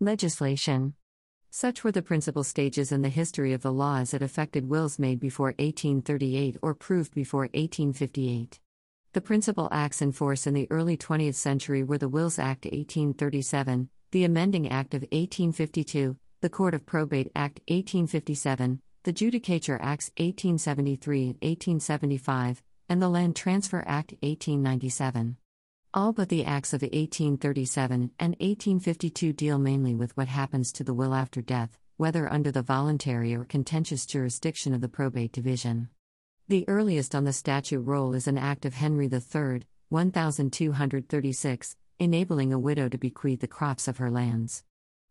Legislation. Such were the principal stages in the history of the law as it affected wills made before 1838 or proved before 1858. The principal acts in force in the early 20th century were the Wills Act 1837, the Amending Act of 1852, the Court of Probate Act 1857, the Judicature Acts 1873 and 1875, and the Land Transfer Act 1897. All but the acts of 1837 and 1852 deal mainly with what happens to the will after death, whether under the voluntary or contentious jurisdiction of the probate division. The earliest on the statute roll is an act of Henry III, 1236, enabling a widow to bequeath the crops of her lands.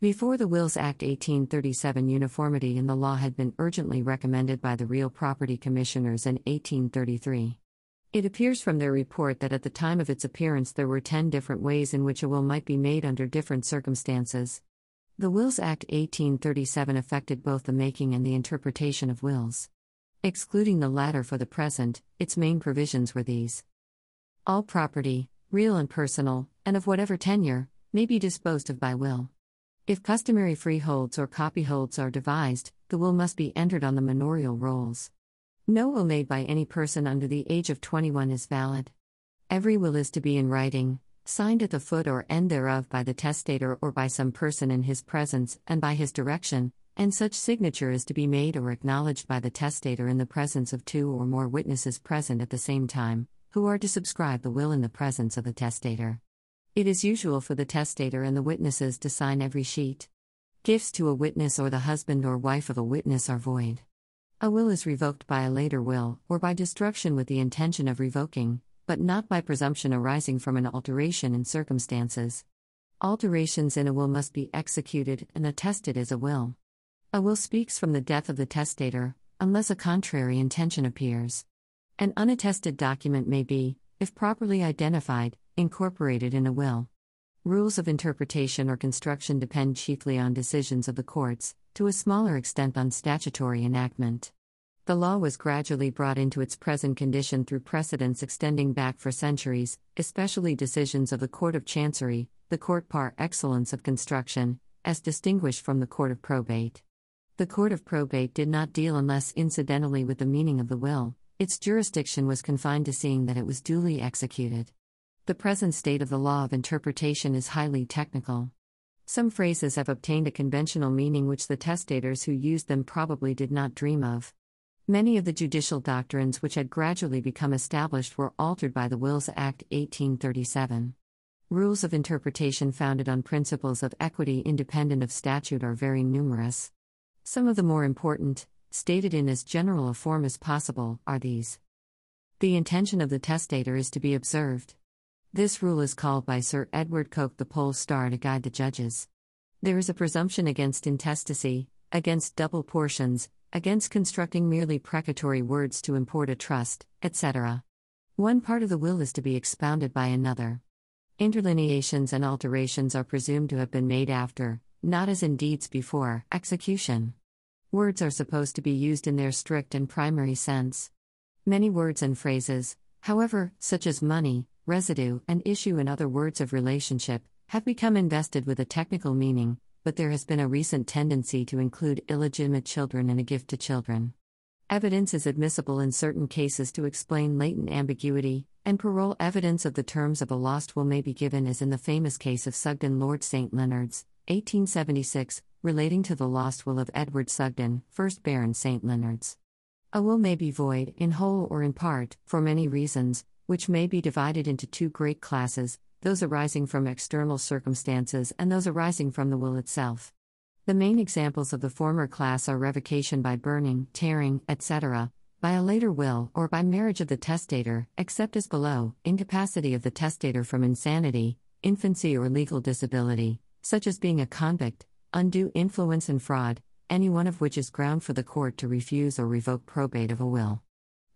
Before the Wills Act 1837, uniformity in the law had been urgently recommended by the Real Property Commissioners in 1833. It appears from their report that at the time of its appearance there were 10 different ways in which a will might be made under different circumstances. The Wills Act 1837 affected both the making and the interpretation of wills. Excluding the latter for the present, its main provisions were these All property, real and personal, and of whatever tenure, may be disposed of by will. If customary freeholds or copyholds are devised, the will must be entered on the manorial rolls. No will made by any person under the age of 21 is valid. Every will is to be in writing, signed at the foot or end thereof by the testator or by some person in his presence and by his direction, and such signature is to be made or acknowledged by the testator in the presence of two or more witnesses present at the same time, who are to subscribe the will in the presence of the testator. It is usual for the testator and the witnesses to sign every sheet. Gifts to a witness or the husband or wife of a witness are void. A will is revoked by a later will, or by destruction with the intention of revoking, but not by presumption arising from an alteration in circumstances. Alterations in a will must be executed and attested as a will. A will speaks from the death of the testator, unless a contrary intention appears. An unattested document may be, if properly identified, incorporated in a will. Rules of interpretation or construction depend chiefly on decisions of the courts, to a smaller extent on statutory enactment. The law was gradually brought into its present condition through precedents extending back for centuries, especially decisions of the Court of Chancery, the court par excellence of construction, as distinguished from the Court of Probate. The Court of Probate did not deal unless incidentally with the meaning of the will, its jurisdiction was confined to seeing that it was duly executed. The present state of the law of interpretation is highly technical. Some phrases have obtained a conventional meaning which the testators who used them probably did not dream of. Many of the judicial doctrines which had gradually become established were altered by the Wills Act 1837. Rules of interpretation founded on principles of equity independent of statute are very numerous. Some of the more important, stated in as general a form as possible, are these. The intention of the testator is to be observed. This rule is called by Sir Edward Coke the pole star to guide the judges. There is a presumption against intestacy, against double portions, against constructing merely precatory words to import a trust, etc. One part of the will is to be expounded by another. Interlineations and alterations are presumed to have been made after, not as in deeds before, execution. Words are supposed to be used in their strict and primary sense. Many words and phrases, however, such as money, residue, and issue and other words of relationship, have become invested with a technical meaning, but there has been a recent tendency to include illegitimate children in a gift to children. Evidence is admissible in certain cases to explain latent ambiguity, and parole evidence of the terms of a lost will may be given, as in the famous case of Sugden Lord St. Leonards, 1876, relating to the lost will of Edward Sugden, 1st Baron St. Leonards. A will may be void, in whole or in part, for many reasons, which may be divided into two great classes those arising from external circumstances and those arising from the will itself. The main examples of the former class are revocation by burning, tearing, etc., by a later will, or by marriage of the testator, except as below incapacity of the testator from insanity, infancy, or legal disability, such as being a convict, undue influence, and fraud, any one of which is ground for the court to refuse or revoke probate of a will.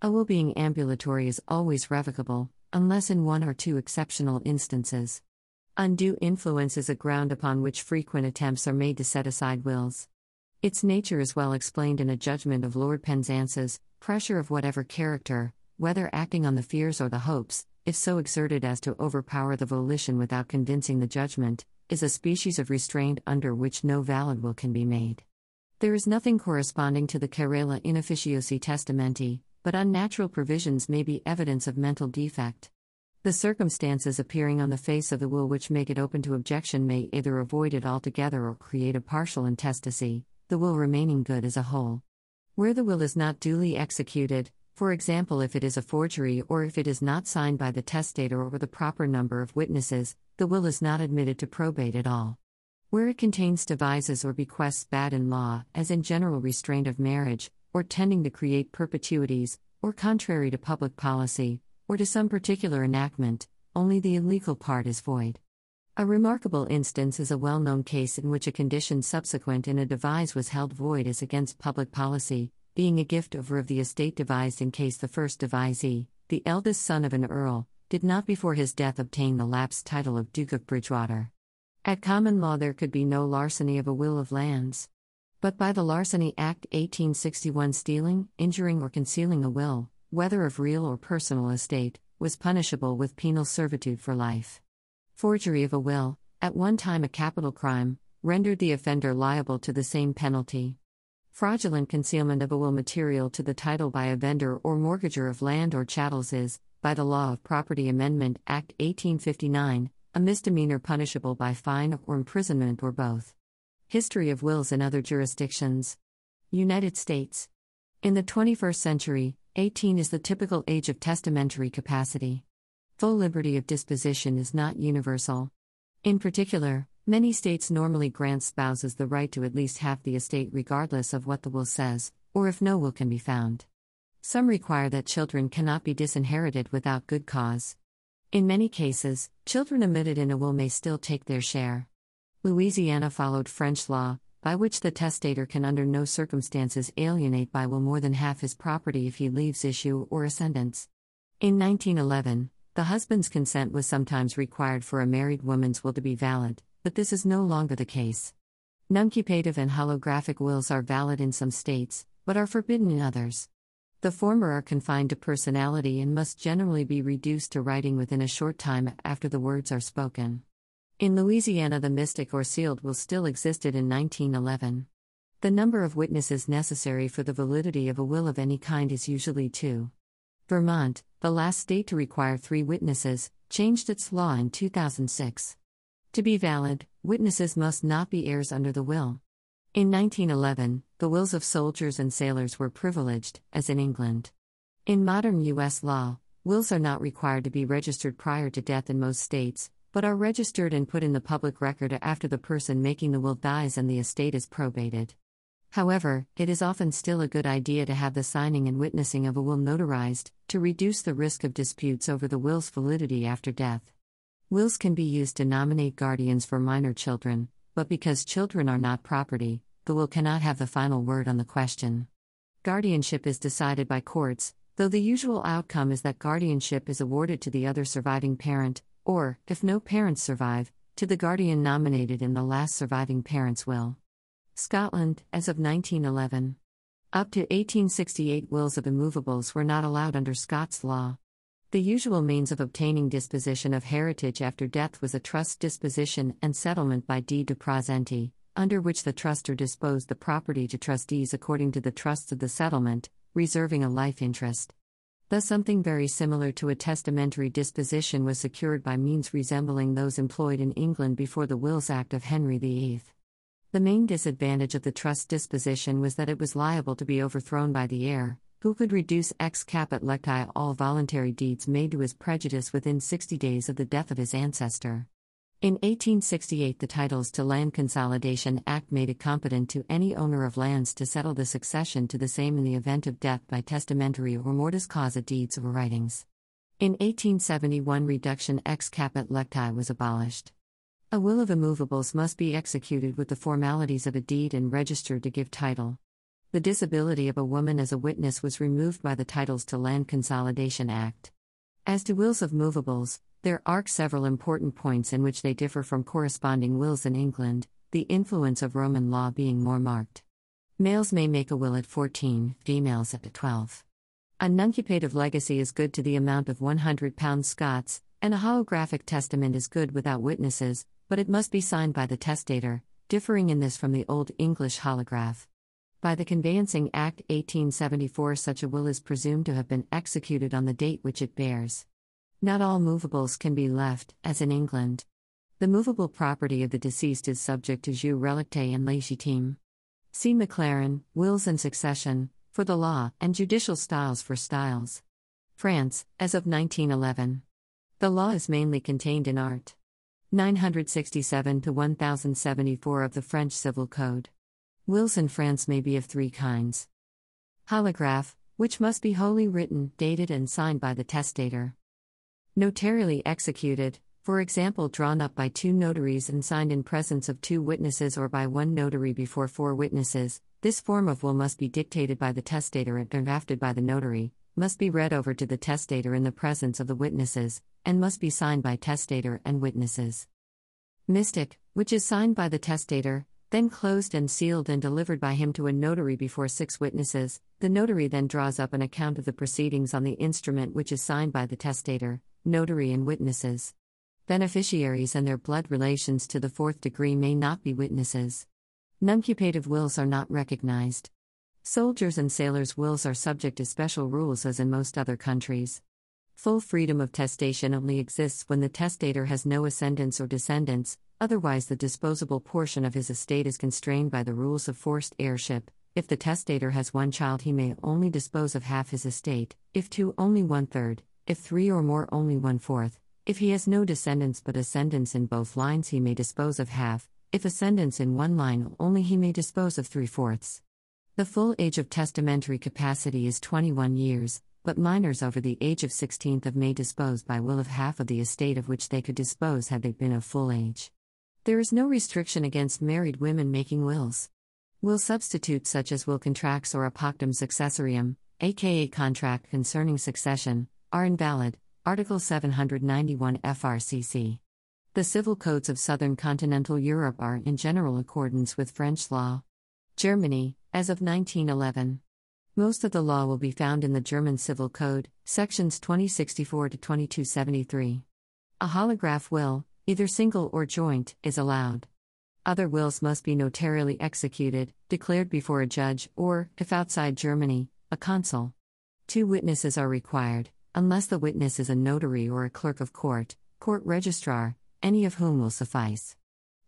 A will being ambulatory is always revocable, unless in one or two exceptional instances. Undue influence is a ground upon which frequent attempts are made to set aside wills. Its nature is well explained in a judgment of Lord Penzance's pressure of whatever character, whether acting on the fears or the hopes, if so exerted as to overpower the volition without convincing the judgment, is a species of restraint under which no valid will can be made. There is nothing corresponding to the querela in testamenti, but unnatural provisions may be evidence of mental defect. The circumstances appearing on the face of the will which make it open to objection may either avoid it altogether or create a partial intestacy, the will remaining good as a whole. Where the will is not duly executed, for example, if it is a forgery or if it is not signed by the testator or with the proper number of witnesses, the will is not admitted to probate at all. Where it contains devises or bequests bad in law, as in general restraint of marriage, or tending to create perpetuities, or contrary to public policy, or to some particular enactment, only the illegal part is void. A remarkable instance is a well known case in which a condition subsequent in a devise was held void as against public policy, being a gift over of the estate devised in case the first devisee, the eldest son of an earl, did not before his death obtain the lapsed title of Duke of Bridgewater. At common law, there could be no larceny of a will of lands. But by the Larceny Act 1861, stealing, injuring, or concealing a will, whether of real or personal estate, was punishable with penal servitude for life. Forgery of a will, at one time a capital crime, rendered the offender liable to the same penalty. Fraudulent concealment of a will material to the title by a vendor or mortgager of land or chattels is, by the Law of Property Amendment Act 1859, a misdemeanor punishable by fine or imprisonment or both. History of wills in other jurisdictions. United States. In the 21st century, 18 is the typical age of testamentary capacity. Full liberty of disposition is not universal. In particular, Many states normally grant spouses the right to at least half the estate regardless of what the will says, or if no will can be found. Some require that children cannot be disinherited without good cause. In many cases, children omitted in a will may still take their share. Louisiana followed French law, by which the testator can under no circumstances alienate by will more than half his property if he leaves issue or ascendants. In 1911, the husband's consent was sometimes required for a married woman's will to be valid but this is no longer the case. Nuncupative and holographic wills are valid in some states, but are forbidden in others. The former are confined to personalty and must generally be reduced to writing within a short time after the words are spoken. In Louisiana, the mystic or sealed will still existed in 1911. The number of witnesses necessary for the validity of a will of any kind is usually two. Vermont, the last state to require three witnesses, changed its law in 2006. To be valid, witnesses must not be heirs under the will. In 1911, the wills of soldiers and sailors were privileged, as in England. In modern U.S. law, wills are not required to be registered prior to death in most states, but are registered and put in the public record after the person making the will dies and the estate is probated. However, it is often still a good idea to have the signing and witnessing of a will notarized, to reduce the risk of disputes over the will's validity after death. Wills can be used to nominate guardians for minor children, but because children are not property, the will cannot have the final word on the question. Guardianship is decided by courts, though the usual outcome is that guardianship is awarded to the other surviving parent, or, if no parents survive, to the guardian nominated in the last surviving parent's will. Scotland, as of 1911. Up to 1868, wills of immovables were not allowed under Scots law. The usual means of obtaining disposition of heritage after death was a trust disposition and settlement by deed de praesenti, under which the trustor disposed the property to trustees according to the trusts of the settlement, reserving a life interest. Thus, something very similar to a testamentary disposition was secured by means resembling those employed in England before the Wills Act of Henry VIII. The main disadvantage of the trust disposition was that it was liable to be overthrown by the heir, who could reduce ex capite lecti all voluntary deeds made to his prejudice within 60 days of the death of his ancestor. In 1868, the Titles to Land Consolidation Act made it competent to any owner of lands to settle the succession to the same in the event of death by testamentary or mortis causa deeds or writings. In 1871, reduction ex capite lecti was abolished. A will of immovables must be executed with the formalities of a deed and registered to give title. The disability of a woman as a witness was removed by the Titles to Land Consolidation Act. As to wills of movables, there are several important points in which they differ from corresponding wills in England, the influence of Roman law being more marked. Males may make a will at 14, females at 12. A nuncupative legacy is good to the amount of £100 Scots, and a holographic testament is good without witnesses, but it must be signed by the testator, differing in this from the Old English holograph. By the Conveyancing Act 1874, such a will is presumed to have been executed on the date which it bears. Not all movables can be left, as in England. The movable property of the deceased is subject to jus relictae and legitime. See McLaren, Wills and Succession, for the law, and Judicial Styles for styles. France, as of 1911. The law is mainly contained in art. 967 to 1074 of the French Civil Code. Wills in France may be of three kinds holograph, which must be wholly written, dated, and signed by the testator. Notarially executed, for example, drawn up by two notaries and signed in presence of two witnesses or by one notary before four witnesses. This form of will must be dictated by the testator and drafted by the notary, must be read over to the testator in the presence of the witnesses, and must be signed by testator and witnesses. Mystic, which is signed by the testator, then closed and sealed and delivered by him to a notary before six witnesses. The notary then draws up an account of the proceedings on the instrument which is signed by the testator, notary, and witnesses. Beneficiaries and their blood relations to the fourth degree may not be witnesses. Nuncupative wills are not recognized. Soldiers' and sailors' wills are subject to special rules as in most other countries. Full freedom of testation only exists when the testator has no ascendants or descendants, otherwise, the disposable portion of his estate is constrained by the rules of forced heirship. If the testator has one child, he may only dispose of half his estate, if two, only one third, if three or more, only one fourth. If he has no descendants but ascendants in both lines, he may dispose of half, if ascendants in one line only, he may dispose of three fourths. The full age of testamentary capacity is 21 years, but minors over the age of 16th of may dispose by will of half of the estate of which they could dispose had they been of full age. There is no restriction against married women making wills. Will substitutes such as will contracts or a pactum successorium, aka contract concerning succession, are invalid. Article 791 FRCC. The civil codes of southern continental Europe are in general accordance with French law. Germany, as of 1911. Most of the law will be found in the German Civil Code, sections 2064 to 2273. A holograph will, either single or joint, is allowed. Other wills must be notarially executed, declared before a judge, or, if outside Germany, a consul. Two witnesses are required, unless the witness is a notary or a clerk of court, court registrar, any of whom will suffice.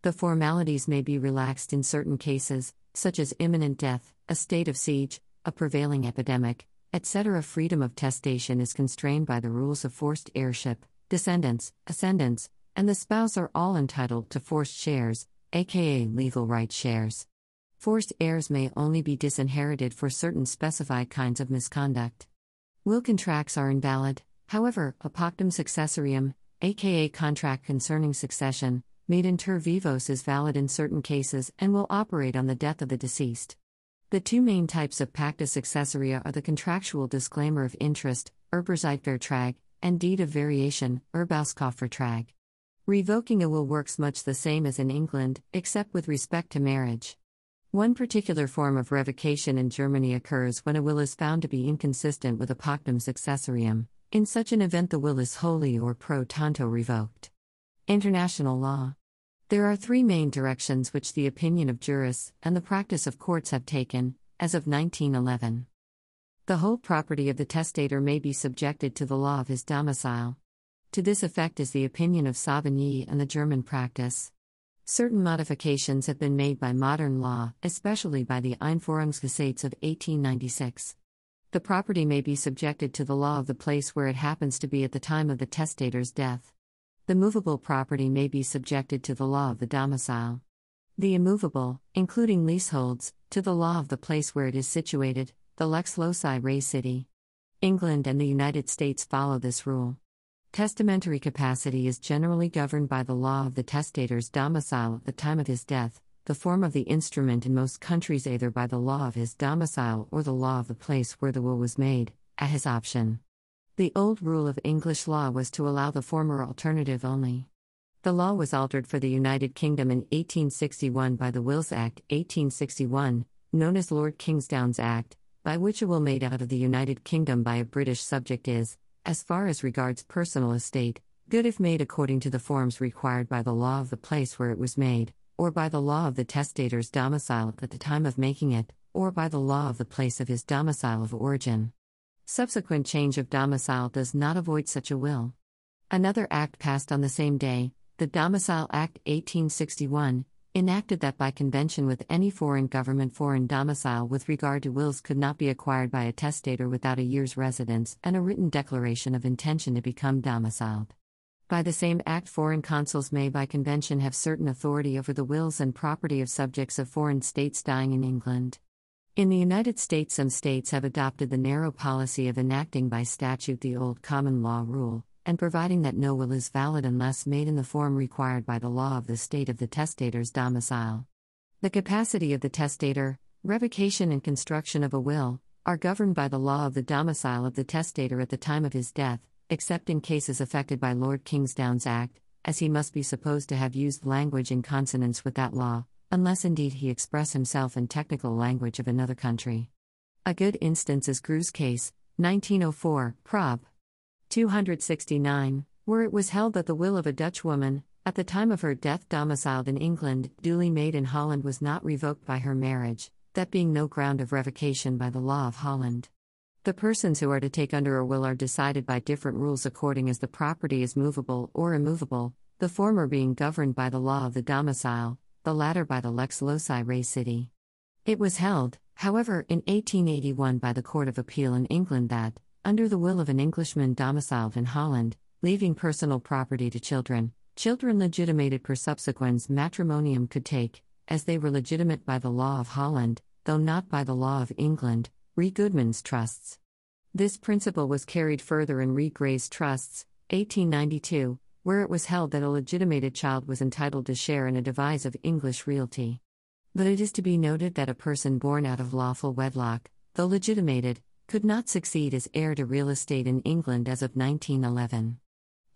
The formalities may be relaxed in certain cases, such as imminent death, a state of siege, a prevailing epidemic, etc. Freedom of testation is constrained by the rules of forced heirship, descendants, ascendants, and the spouse are all entitled to forced shares, aka legal right shares. Forced heirs may only be disinherited for certain specified kinds of misconduct. Will contracts are invalid, however, a pactum successorium, aka contract concerning succession, made inter vivos is valid in certain cases and will operate on the death of the deceased. The two main types of pacta successoria are the contractual disclaimer of interest, Erbauseitvertrag, and deed of variation, Erbauskaufvertrag. Revoking a will works much the same as in England, except with respect to marriage. One particular form of revocation in Germany occurs when a will is found to be inconsistent with a pactum successorium. In such an event, the will is wholly or pro tanto revoked. International law. There are three main directions which the opinion of jurists and the practice of courts have taken, as of 1911. The whole property of the testator may be subjected to the law of his domicile. To this effect is the opinion of Savigny and the German practice. Certain modifications have been made by modern law, especially by the Einführungsgesetz of 1896. The property may be subjected to the law of the place where it happens to be at the time of the testator's death. The movable property may be subjected to the law of the domicile. The immovable, including leaseholds, to the law of the place where it is situated, the lex loci rei sitae. England and the United States follow this rule. Testamentary capacity is generally governed by the law of the testator's domicile at the time of his death, the form of the instrument in most countries either by the law of his domicile or the law of the place where the will was made, at his option. The old rule of English law was to allow the former alternative only. The law was altered for the United Kingdom in 1861 by the Wills Act 1861, known as Lord Kingsdown's Act, by which a will made out of the United Kingdom by a British subject is, as far as regards personal estate, good if made according to the forms required by the law of the place where it was made, or by the law of the testator's domicile at the time of making it, or by the law of the place of his domicile of origin. Subsequent change of domicile does not avoid such a will. Another act passed on the same day, the Domicile Act 1861, enacted that by convention with any foreign government foreign domicile with regard to wills could not be acquired by a testator without a year's residence and a written declaration of intention to become domiciled. By the same act, foreign consuls may by convention have certain authority over the wills and property of subjects of foreign states dying in England. In the United States, some states have adopted the narrow policy of enacting by statute the old common law rule, and providing that no will is valid unless made in the form required by the law of the state of the testator's domicile. The capacity of the testator, revocation and construction of a will, are governed by the law of the domicile of the testator at the time of his death, except in cases affected by Lord Kingsdown's Act, as he must be supposed to have used language in consonance with that law, unless indeed he express himself in technical language of another country. A good instance is Grew's case, 1904, Prob. 269, where it was held that the will of a Dutch woman, at the time of her death domiciled in England, duly made in Holland, was not revoked by her marriage, that being no ground of revocation by the law of Holland. The persons who are to take under a will are decided by different rules according as the property is movable or immovable, the former being governed by the law of the domicile, the latter by the lex loci rei sitae. It was held, however, in 1881 by the Court of Appeal in England that, under the will of an Englishman domiciled in Holland, leaving personal property to children, children legitimated per subsequens matrimonium could take, as they were legitimate by the law of Holland, though not by the law of England, re Goodman's trusts. This principle was carried further in re Gray's trusts, 1892, where it was held that a legitimated child was entitled to share in a devise of English realty. But it is to be noted that a person born out of lawful wedlock, though legitimated, could not succeed as heir to real estate in England as of 1911.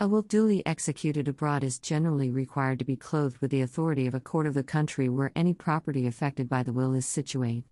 A will duly executed abroad is generally required to be clothed with the authority of a court of the country where any property affected by the will is situate.